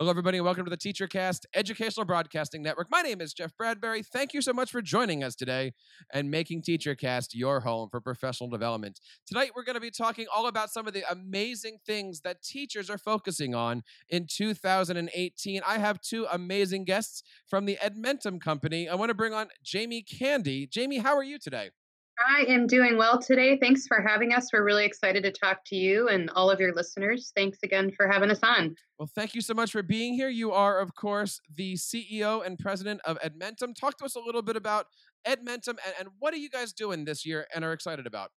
Hello, everybody, and welcome to the TeacherCast Educational Broadcasting Network. My name is Jeff Bradbury. Thank you so much for joining us today and making TeacherCast your home for professional development. Tonight, we're going to be talking all about some of the amazing things that teachers are focusing on in 2018. I have two amazing guests from the Edmentum Company. I want to bring on Jamie Candee. Jamie, how are you today? I am doing well today. Thanks for having us. We're really excited to talk to you and all of your listeners. Thanks again for having us on. Well, thank you so much for being here. You are, of course, the CEO and president of Edmentum. Talk to us a little bit about Edmentum and, and what are you guys doing this year and are excited about?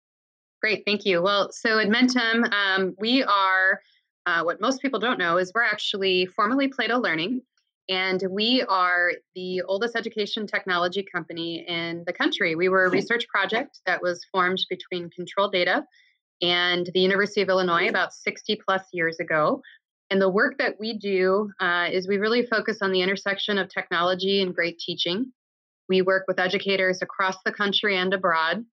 Great, thank you. Well, so Edmentum, um, we are uh, what most people don't know is we're actually formerly Plato Learning. And we are the oldest education technology company in the country. We were a research project that was formed between Control Data and the University of Illinois about 60 plus years ago. And the work that we do uh, is we really focus on the intersection of technology and great teaching. We work with educators across the country and abroad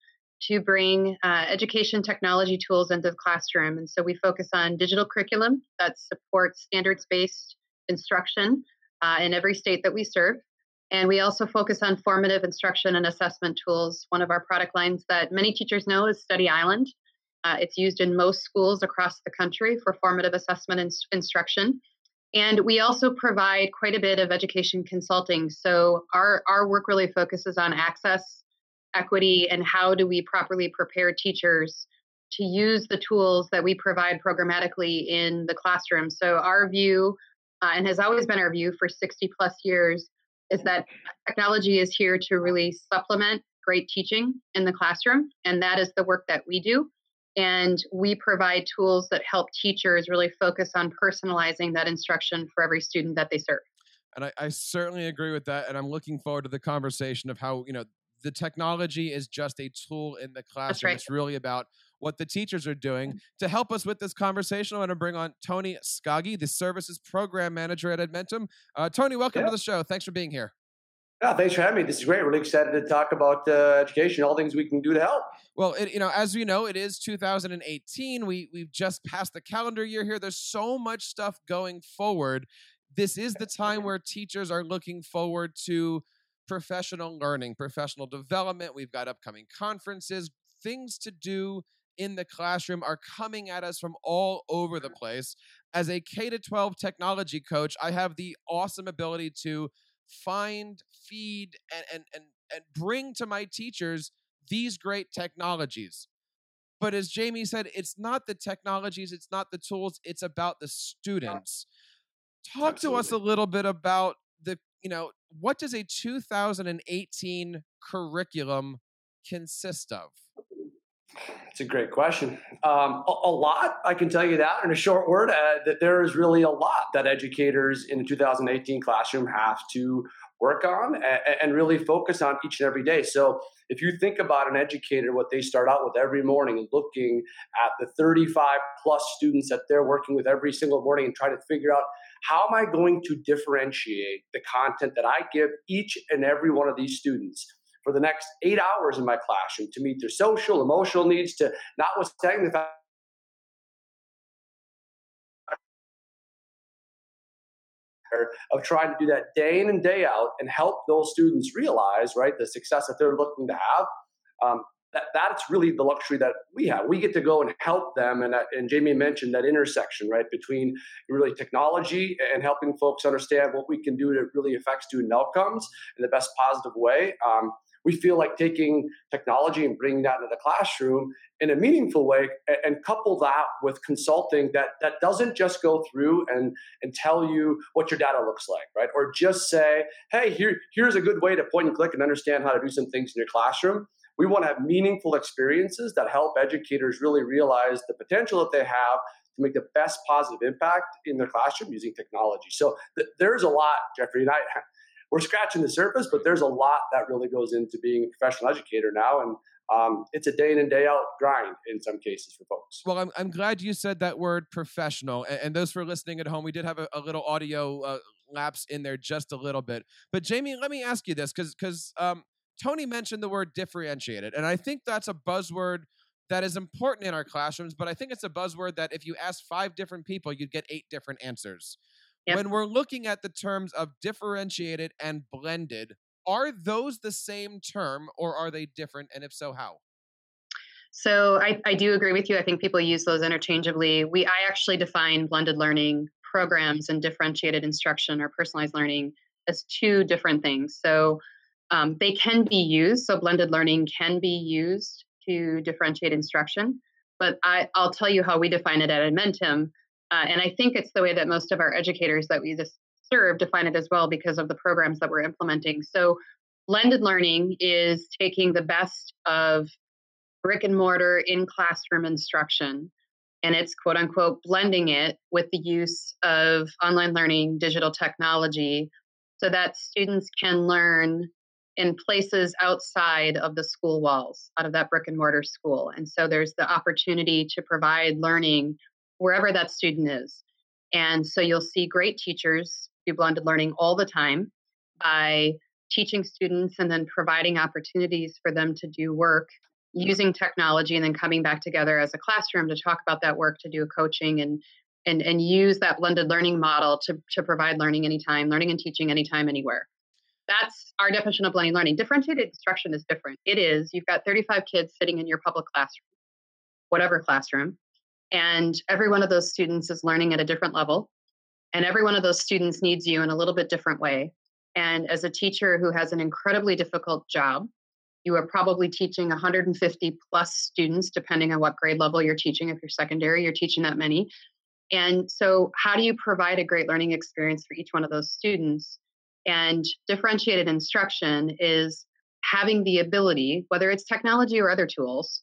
to bring uh, education technology tools into the classroom. And so we focus on digital curriculum that supports standards based instruction uh, in every state that we serve. And we also focus on formative instruction and assessment tools. One of our product lines that many teachers know is Study Island. Uh, it's used in most schools across the country for formative assessment and instruction. And we also provide quite a bit of education consulting. So our, our work really focuses on access, equity, and how do we properly prepare teachers to use the tools that we provide programmatically in the classroom. So our view uh, and has always been our view for 60 plus years, is that technology is here to really supplement great teaching in the classroom. And that is the work that we do. And we provide tools that help teachers really focus on personalizing that instruction for every student that they serve. And I, I certainly agree with that. And I'm looking forward to the conversation of how, you know, the technology is just a tool in the classroom. Right. It's really about what the teachers are doing. Mm. To help us with this conversation, I want to bring on Tony Skaggi, the Services Program Manager at Edmentum. Uh, Tony, welcome yeah. to the show. Thanks for being here. Yeah, thanks for having me. This is great. Really excited to talk about uh, education, all things we can do to help. Well, it, you know, as we know, it is 2018. We we've just passed the calendar year here. There's so much stuff going forward. This is the time where teachers are looking forward to professional learning, professional development. We've got upcoming conferences, things to do in the classroom are coming at us from all over the place. As a K to 12 technology coach, I have the awesome ability to find, feed, and, and, and, and bring to my teachers these great technologies. But as Jamie said, it's not the technologies, it's not the tools, it's about the students. Talk Absolutely. to us a little bit about the, you know, what does a 2018 curriculum consist of? It's a great question. Um, a, a, lot, I can tell you that in a short word, uh, that there is really a lot that educators in the 2018 classroom have to work on and, and, really focus on each and every day. So if you think about an educator, what they start out with every morning looking at the 35 plus students that they're working with every single morning and try to figure out how am I going to differentiate the content that I give each and every one of these students for the next eight hours in my classroom to meet their social, emotional needs, to notwithstanding the fact of trying to do that day in and day out and help those students realize right the success that they're looking to have um, that, that's really the luxury that we have. We get to go and help them and, and jamie mentioned that intersection right between really technology and helping folks understand what we can do to really affect student outcomes in the best positive way. Um, we feel like taking technology and bringing that into the classroom in a meaningful way and couple that with consulting that that doesn't just go through and and tell you what your data looks like right? Or just say hey here here's a good way to point and click and understand how to do some things in your classroom. We want to have meaningful experiences that help educators really realize the potential that they have to make the best positive impact in their classroom using technology. So th- there's a lot jeffrey and i we're scratching the surface, but there's a lot that really goes into being a professional educator now. And um, it's a day in and day out grind in some cases for folks. Well, I'm, I'm glad you said that word professional. And, and those for listening at home, we did have a, a little audio uh, lapse in there just a little bit. But Jamie, let me ask you this because because um, Tony mentioned the word differentiated, and I think that's a buzzword that is important in our classrooms. But I think it's a buzzword that if you ask five different people, you'd get eight different answers. Yep. When we're looking at the terms of differentiated and blended, are those the same term or are they different? And if so, how? So I, I do agree with you. I think people use those interchangeably. We I actually define blended learning programs and differentiated instruction or personalized learning as two different things. So um, they can be used. So blended learning can be used to differentiate instruction. But I, will tell you how we define it at Edmentum. Uh, and I think it's the way that most of our educators that we just serve define it as well because of the programs that we're implementing. So blended learning is taking the best of brick and mortar in classroom instruction and it's quote unquote blending it with the use of online learning digital technology so that students can learn in places outside of the school walls out of that brick and mortar school and so there's the opportunity to provide learning wherever that student is. And so you'll see great teachers do blended learning all the time by teaching students and then providing opportunities for them to do work using technology and then coming back together as a classroom to talk about that work to do coaching and and and use that blended learning model to to provide learning anytime learning and teaching anytime anywhere. That's our definition of blended learning. Differentiated instruction is different. It is you've got 35 kids sitting in your public classroom whatever classroom and every one of those students is learning at a different level and every one of those students needs you in a little bit different way and as a teacher who has an incredibly difficult job you are probably teaching 150 plus students, depending on what grade level you're teaching. If you're secondary, you're teaching that many. And so, how do you provide a great learning experience for each one of those students? And differentiated instruction is having the ability, whether it's technology or other tools,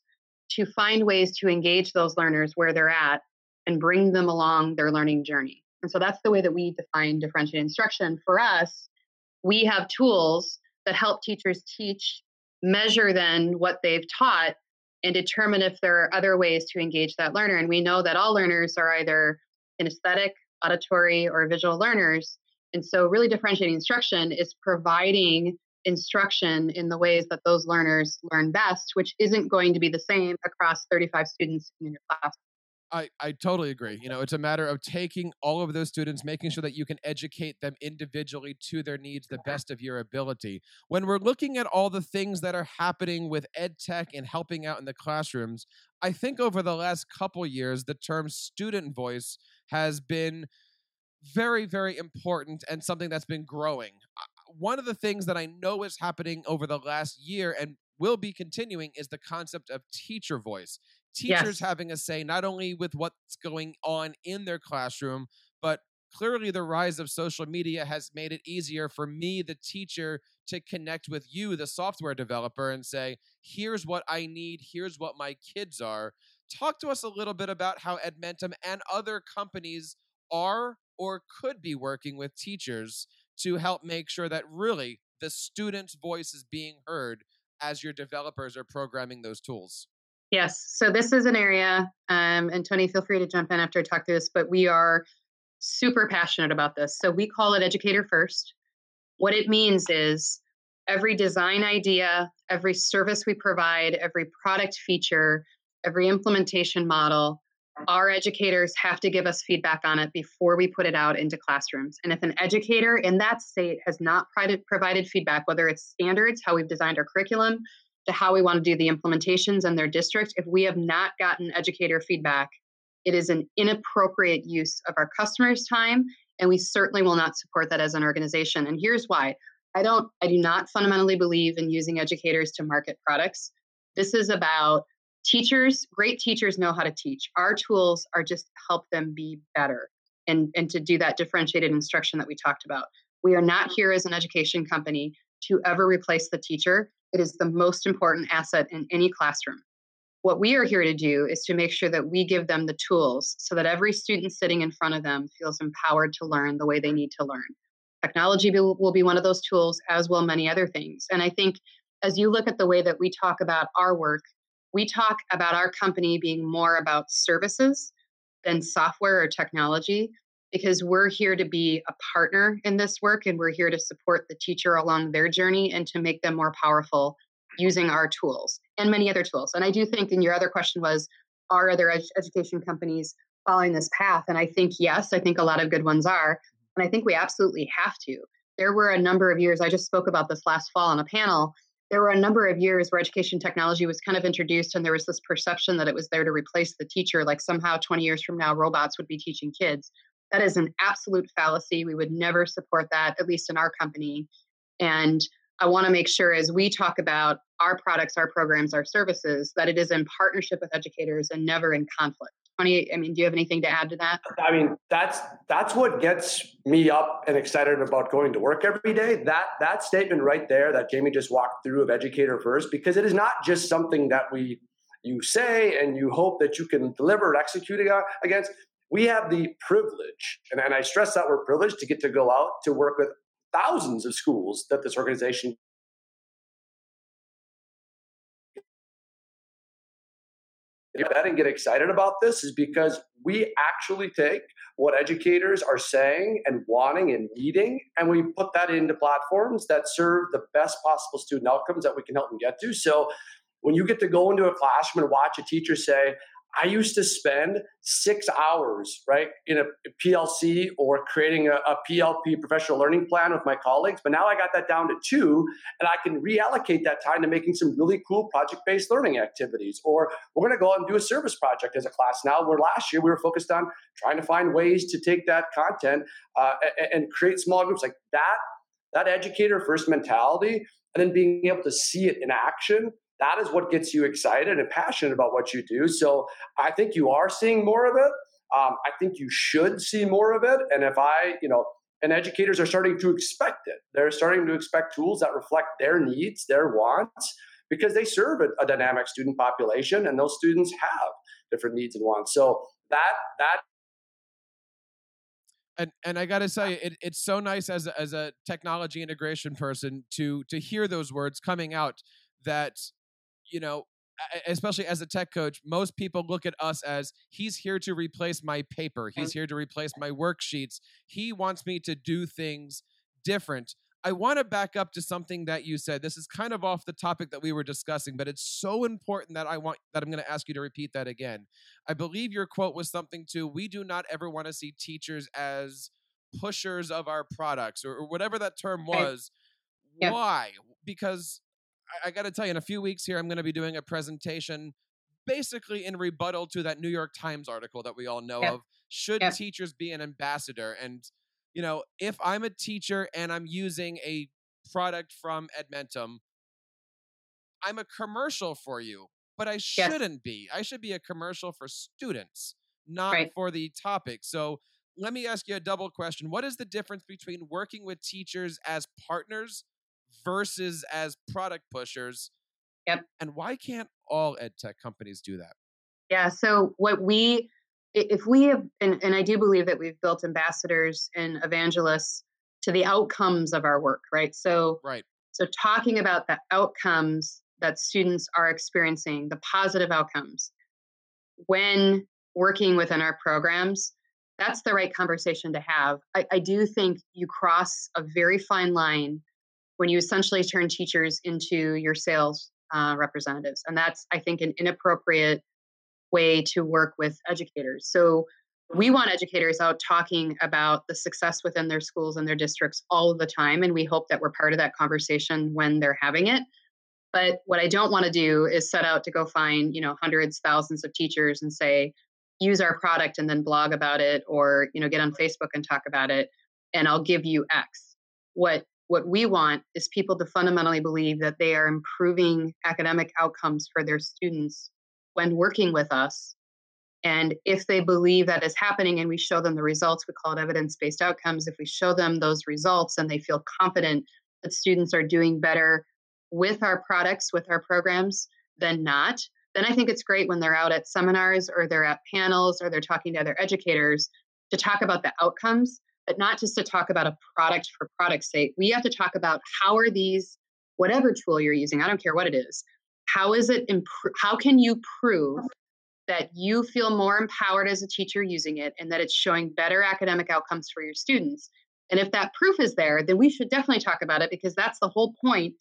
to find ways to engage those learners where they're at and bring them along their learning journey. And so that's the way that we define differentiated instruction. For us, we have tools that help teachers teach measure then what they've taught and determine if there are other ways to engage that learner. And we know that all learners are either kinesthetic, auditory, or visual learners. And so, really differentiating instruction is providing instruction in the ways that those learners learn best, which isn't going to be the same across 35 students in your class. I, I totally agree. You know, it's a matter of taking all of those students, making sure that you can educate them individually to their needs the uh-huh. best of your ability. When we're looking at all the things that are happening with ed tech and helping out in the classrooms, I think over the last couple years, the term student voice has been very, very important and something that's been growing. One of the things that I know is happening over the last year and will be continuing is the concept of teacher voice teachers yes. having a say not only with what's going on in their classroom, but clearly the rise of social media has made it easier for me, the teacher, to connect with you, the software developer, and say, here's what I need, here's what my kids are. Talk to us a little bit about how Edmentum and other companies are or could be working with teachers to help make sure that really the student's voice is being heard as your developers are programming those tools. Yes. So this is an area, um, and Tony, feel free to jump in after I talk through this, but we are super passionate about this. So we call it Educator First. What it means is every design idea, every service we provide, every product feature, every implementation model, our educators have to give us feedback on it before we put it out into classrooms. And if an educator in that state has not provided feedback, whether it's standards, how we've designed our curriculum, to how we want to do the implementations in their district, if we have not gotten educator feedback, it is an inappropriate use of our customers' time, and we certainly will not support that as an organization. And here's why. I don't I do not fundamentally believe in using educators to market products. This is about teachers, great teachers know how to teach. Our tools are just help them be better and, and to do that differentiated instruction that we talked about. We are not here as an education company to ever replace the teacher. It is the most important asset in any classroom. What we are here to do is to make sure that we give them the tools so that every student sitting in front of them feels empowered to learn the way they need to learn. Technology will be one of those tools, as will many other things. And I think as you look at the way that we talk about our work, we talk about our company being more about services than software or technology because we're here to be a partner in this work and we're here to support the teacher along their journey and to make them more powerful using our tools and many other tools. And I do think, and your other question was, are other ed- education companies following this path? And I think yes, I think a lot of good ones are. And I think we absolutely have to. There were a number of years, I just spoke about this last fall on a panel. There were a number of years where education technology was kind of introduced, and there was this perception that it was there to replace the teacher, like somehow 20 years from now, robots would be teaching kids. That is an absolute fallacy. We would never support that, at least in our company. And I want to make sure as we talk about our products, our programs, our services, that it is in partnership with educators and never in conflict. Tony, I mean, do you have anything to add to that? I mean, that's that's what gets me up and excited about going to work every day. That that statement right there that Jamie just walked through of educator first, because it is not just something that we you say and you hope that you can deliver and execute against. We have the privilege, and, and I stress that we're privileged to get to go out to work with thousands of schools that this organization I didn't get excited about this is because we actually take what educators are saying and wanting and needing, and we put that into platforms that serve the best possible student outcomes that we can help them get to. So when you get to go into a classroom and watch a teacher say, I used to spend six hours, right, in a PLC or creating a, a, PLP professional learning plan with my colleagues. But now I got that down to two, and I can reallocate that time to making some really cool project based learning activities. Or we're going to go out and do a service project as a class now, where last year we were focused on trying to find ways to take that content uh, and, and create small groups like that. That educator first mentality, and then being able to see it in action that is what gets you excited and passionate about what you do. So I think you are seeing more of it. Um, I think you should see more of it. And if I, you know, and educators are starting to expect it. They're starting to expect tools that reflect their needs, their wants, because they serve a, a dynamic student population, and those students have different needs and wants. So that that and and I got to say, it, it's so nice as a, as a technology integration person to to hear those words coming out that you know, especially as a tech coach, most people look at us as he's here to replace my paper, he's here to replace my worksheets. He wants me to do things different. I want to back up to something that you said. This is kind of off the topic that we were discussing, but it's so important that I want that I'm going to ask you to repeat that again. I believe your quote was something to we do not ever want to see teachers as pushers of our products or, or whatever that term was. Yep. Why? Because I, I got to tell you, in a few weeks here, I'm going to be doing a presentation basically in rebuttal to that New York Times article that we all know yep. of. Should yep. teachers be an ambassador? And, you know, if I'm a teacher and I'm using a product from Edmentum, I'm a commercial for you, but I shouldn't yes. be. I should be a commercial for students, not right. for the topic. So let me ask you a double question. What is the difference between working with teachers as partners versus as product pushers. Yep. And why can't all ed tech companies do that? Yeah. So what we if we have and, and I do believe that we've built ambassadors and evangelists to the outcomes of our work, right? So right. So talking about the outcomes that students are experiencing, the positive outcomes, when working within our programs, that's the right conversation to have. I, I do think you cross a very fine line when you essentially turn teachers into your sales uh, representatives. And that's, I think, an inappropriate way to work with educators. So we want educators out talking about the success within their schools and their districts all of the time. And we hope that we're part of that conversation when they're having it. But what I don't want to do is set out to go find, you know, hundreds, thousands of teachers and say, use our product and then blog about it or, you know, get on Facebook and talk about it and I'll give you X. What what we want is people to fundamentally believe that they are improving academic outcomes for their students when working with us. And if they believe that is happening and we show them the results, we call it evidence based outcomes. If we show them those results and they feel confident that students are doing better with our products, with our programs, than not, then I think it's great when they're out at seminars or they're at panels or they're talking to other educators to talk about the outcomes but not just to talk about a product for product's sake. We have to talk about how are these, whatever tool you're using, I don't care what it is, how is it, imp- how can you prove that you feel more empowered as a teacher using it and that it's showing better academic outcomes for your students? And if that proof is there, then we should definitely talk about it because that's the whole point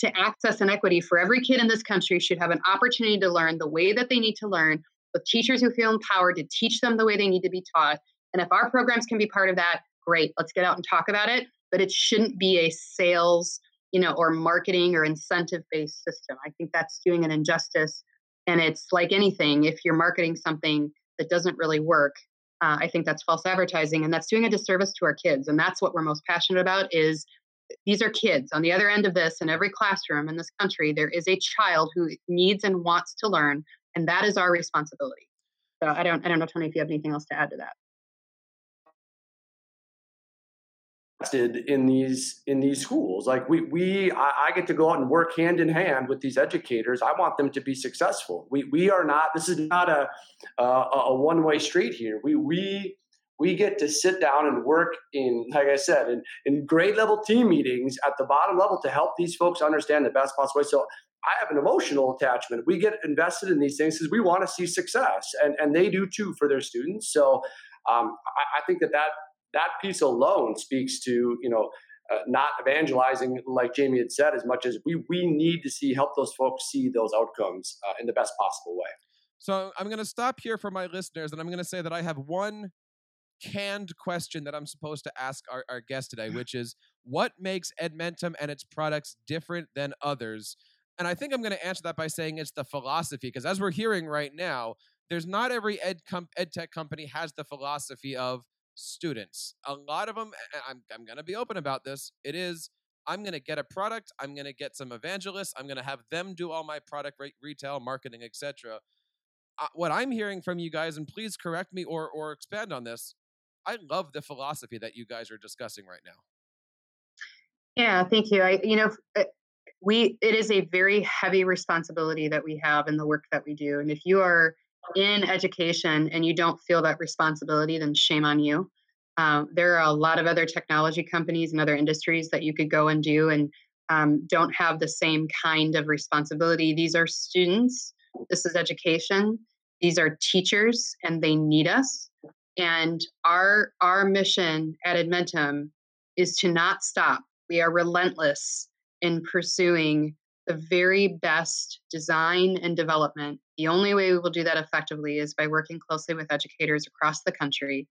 to access and equity for every kid in this country should have an opportunity to learn the way that they need to learn with teachers who feel empowered to teach them the way they need to be taught. And if our programs can be part of that, great. Let's get out and talk about it. But it shouldn't be a sales, you know, or marketing or incentive based system. I think that's doing an injustice. And it's like anything, if you're marketing something that doesn't really work, uh, I think that's false advertising, and that's doing a disservice to our kids. And that's what we're most passionate about. Is these are kids on the other end of this in every classroom in this country there is a child who needs and wants to learn and that is our responsibility so i don't i don't know tony if you have anything else to add to that in these in these schools like we we I, I, get to go out and work hand in hand with these educators i want them to be successful we we are not this is not a a, a one way street here we we we get to sit down and work in, like I said, in, in grade level team meetings at the bottom level to help these folks understand the best possible way. So I have an emotional attachment. We get invested in these things because we want to see success, and, and they do too for their students. So um, I, I, think that, that that piece alone speaks to you know uh, not evangelizing like Jamie had said as much as we we need to see help those folks see those outcomes uh, in the best possible way. So I'm going to stop here for my listeners, and I'm going to say that I have one canned question that I'm supposed to ask our, our guest today, which is what makes Edmentum and its products different than others? And I think I'm going to answer that by saying it's the philosophy, because as we're hearing right now, there's not every ed, com- ed tech company has the philosophy of students. A lot of them, I'm, I'm going to be open about this, it is I'm going to get a product, I'm going to get some evangelists, I'm going to have them do all my product re- retail, marketing, etc. Uh, what I'm hearing from you guys, and please correct me or or expand on this, I love the philosophy that you guys are discussing right now. Yeah, thank you. I, you know, eh, we it is a very heavy responsibility that we have in the work that we do, and if you are in education and you don't feel that responsibility, then shame on you. Um, there are a lot of other technology companies and other industries that you could go and do and um, don't have the same kind of responsibility. These are students. This is education. These are teachers, and they need us. And our our mission at Edmentum is to not stop. We are relentless in pursuing the very best design and development. The only way we will do that effectively is by working closely with educators across the country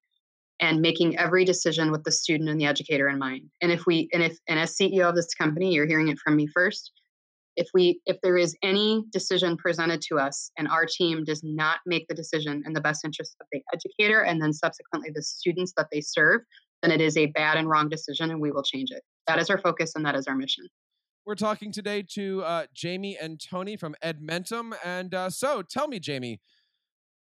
and making every decision with the student and the educator in mind. And if we and if and as CEO of this company, you're hearing it from me first, if we if there is any decision presented to us and our team does not make the decision in the best interest of the educator and then subsequently the students that they serve then it is a bad and wrong decision and we will change it that is our focus and that is our mission we're talking today to uh, jamie and tony from edmentum and uh, so tell me jamie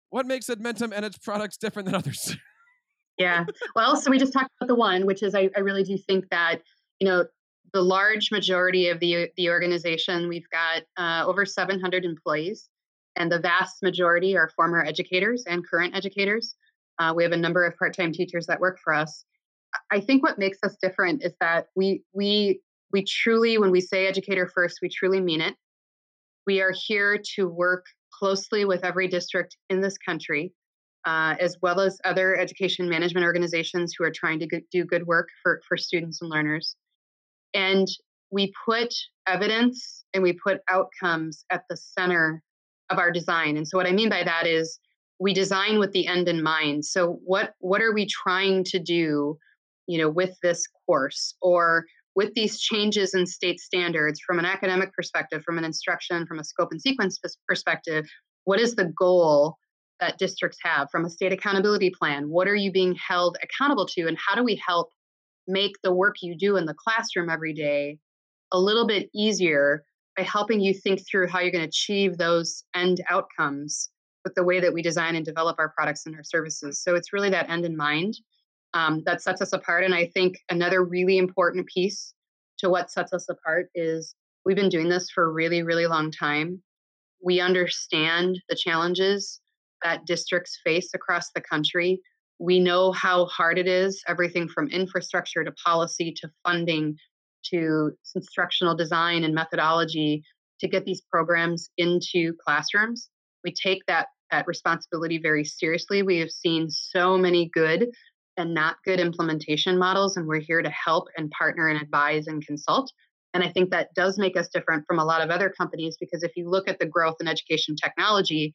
what makes edmentum and its products different than others yeah well so we just talked about the one which is I, I really do think that you know the large majority of the, the organization, we've got uh, over 700 employees, and the vast majority are former educators and current educators. Uh, we have a number of part-time teachers that work for us. I think what makes us different is that we we we truly, when we say educator first, we truly mean it. We are here to work closely with every district in this country, uh, as well as other education management organizations who are trying to do good work for, for students and learners. And we put evidence and we put outcomes at the center of our design. And so what I mean by that is we design with the end in mind. So what what are we trying to do, you know, with this course or with these changes in state standards from an academic perspective, from an instruction, from a scope and sequence perspective, what is the goal that districts have from a state accountability plan? What are you being held accountable to and how do we help make the work you do in the classroom every day a little bit easier by helping you think through how you're going to achieve those end outcomes with the way that we design and develop our products and our services. So it's really that end in mind um, that sets us apart. And I think another really important piece to what sets us apart is we've been doing this for a really, really long time. We understand the challenges that districts face across the country we know how hard it is, everything from infrastructure to policy to funding to instructional design and methodology to get these programs into classrooms. We take that, that responsibility very seriously. We have seen so many good and not good implementation models, and we're here to help and partner and advise and consult. And I think that does make us different from a lot of other companies because if you look at the growth in education technology,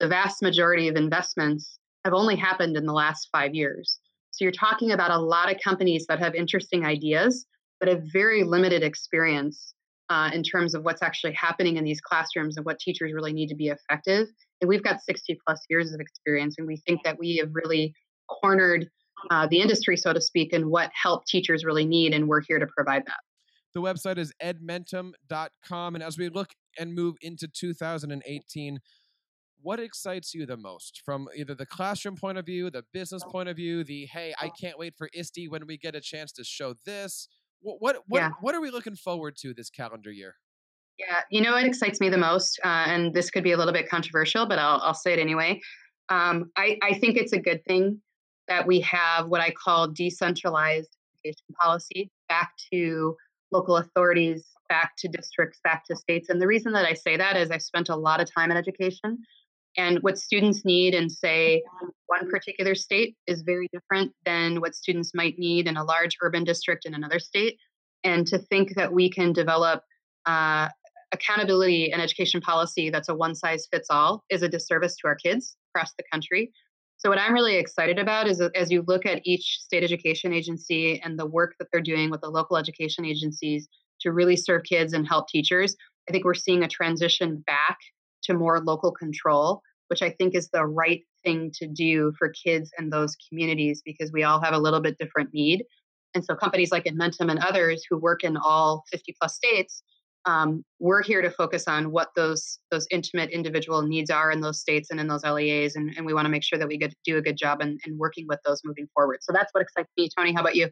the vast majority of investments have only happened in the last five years. So you're talking about a lot of companies that have interesting ideas, but have very limited experience uh, in terms of what's actually happening in these classrooms and what teachers really need to be effective. And we've got 60 plus years of experience, and we think that we have really cornered uh, the industry, so to speak, and what help teachers really need, and we're here to provide that. The website is edmentum.com. And as we look and move into 2018, what excites you the most from either the classroom point of view, the business point of view, the hey, I can't wait for ISTE when we get a chance to show this? What what what, yeah. what are we looking forward to this calendar year? Yeah, you know what excites me the most, uh, and this could be a little bit controversial, but I'll I'll say it anyway. Um, I I think it's a good thing that we have what I call decentralized education policy back to local authorities, back to districts, back to states. And the reason that I say that is I've spent a lot of time in education. And what students need in, say, one particular state is very different than what students might need in a large urban district in another state. And to think that we can develop uh, accountability and education policy that's a one size fits all is a disservice to our kids across the country. So, what I'm really excited about is as you look at each state education agency and the work that they're doing with the local education agencies to really serve kids and help teachers, I think we're seeing a transition back to more local control, which I think is the right thing to do for kids and those communities because we all have a little bit different need. And so, companies like Edmentum and others who work in all 50 plus states um, we're here to focus on what those those intimate individual needs are in those states and in those LEAs, and, and we want to make sure that we get do a good job in, in working with those moving forward. So that's what excites me. Tony, how about you?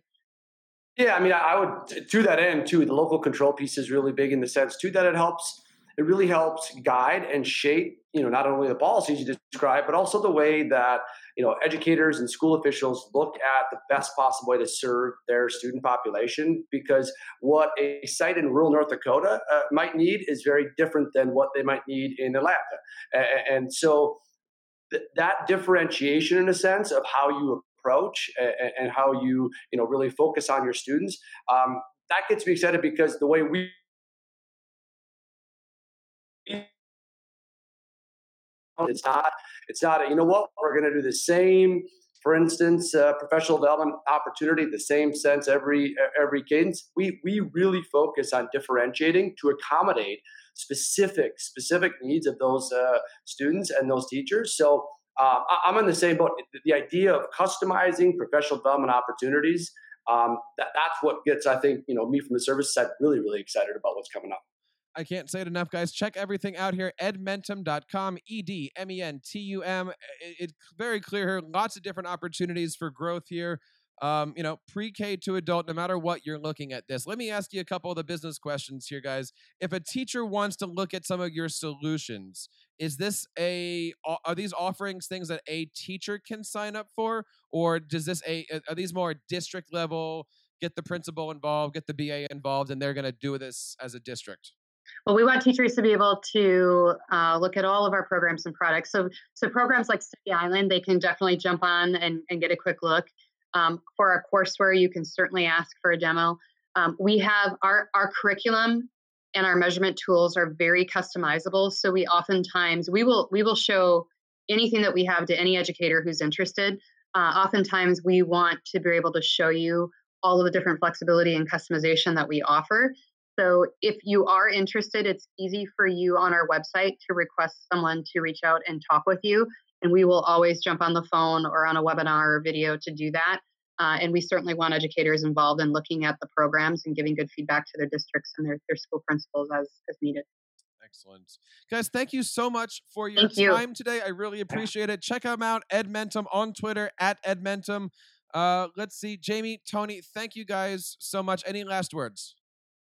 Yeah, I mean, I would to that end too. The local control piece is really big in the sense too that it helps it really helps guide and shape, you know, not only the policies you describe, but also the way that, you know, educators and school officials look at the best possible way to serve their student population. Because what a site in rural North Dakota uh, might need is very different than what they might need in Atlanta. And, so th- that differentiation, in a sense, of how you approach and, and, how you, you know, really focus on your students, um, that gets me excited because the way we It's not. It's not. A, you know what? We're going to do the same. For instance, uh, professional development opportunity, the same sense every every cadence. We we really focus on differentiating to accommodate specific specific needs of those uh, students and those teachers. So uh, I'm in the same boat. The idea of customizing professional development opportunities. Um, that, that's what gets, I think, you know, me from the service side really, really excited about what's coming up. I can't say it enough, guys. Check everything out here. Edmentum.com, E D M E N T U M. It's very clear here. Lots of different opportunities for growth here. Um, you know, pre K to adult, no matter what you're looking at this. Let me ask you a couple of the business questions here, guys. If a teacher wants to look at some of your solutions, is this a are these offerings things that a teacher can sign up for, or does this a are these more district level? Get the principal involved, get the BA involved, and they're going to do this as a district. Well, we want teachers to be able to uh, look at all of our programs and products. So, so programs like Study Island, they can definitely jump on and, and get a quick look. Um, for our courseware, you can certainly ask for a demo. Um, we have our our curriculum and our measurement tools are very customizable. So we oftentimes we will we will show anything that we have to any educator who's interested. Uh, oftentimes, we want to be able to show you all of the different flexibility and customization that we offer so if you are interested, it's easy for you on our website to request someone to reach out and talk with you. And we will always jump on the phone or on a webinar or video to do that. Uh, and we certainly want educators involved in looking at the programs and giving good feedback to their districts and their, their school principals as, as needed. Excellent. Guys, thank you so much for your thank time you. today. I really appreciate it. Check them out, Edmentum on Twitter at Edmentum. Uh, let's see, Jamie, Tony, thank you guys so much. Any last words?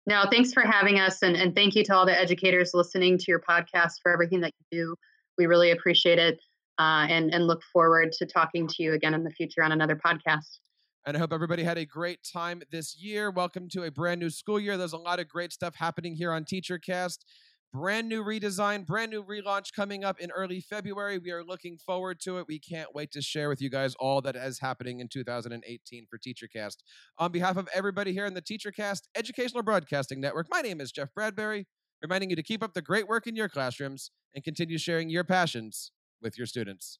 No, thanks for having us. And, and thank you to all the educators listening to your podcast for everything that you do. We really appreciate it uh, and, and look forward to talking to you again in the future on another podcast. And I hope everybody had a great time this year. Welcome to a brand new school year. There's a lot of great stuff happening here on TeacherCast. Brand new redesign, brand new relaunch coming up in early February. We are looking forward to it. We can't wait to share with you guys all that is happening in 2018 for TeacherCast. On behalf of everybody here in the TeacherCast Educational Broadcasting Network, my name is Jeff Bradbury, reminding you to keep up the great work in your classrooms and continue sharing your passions with your students.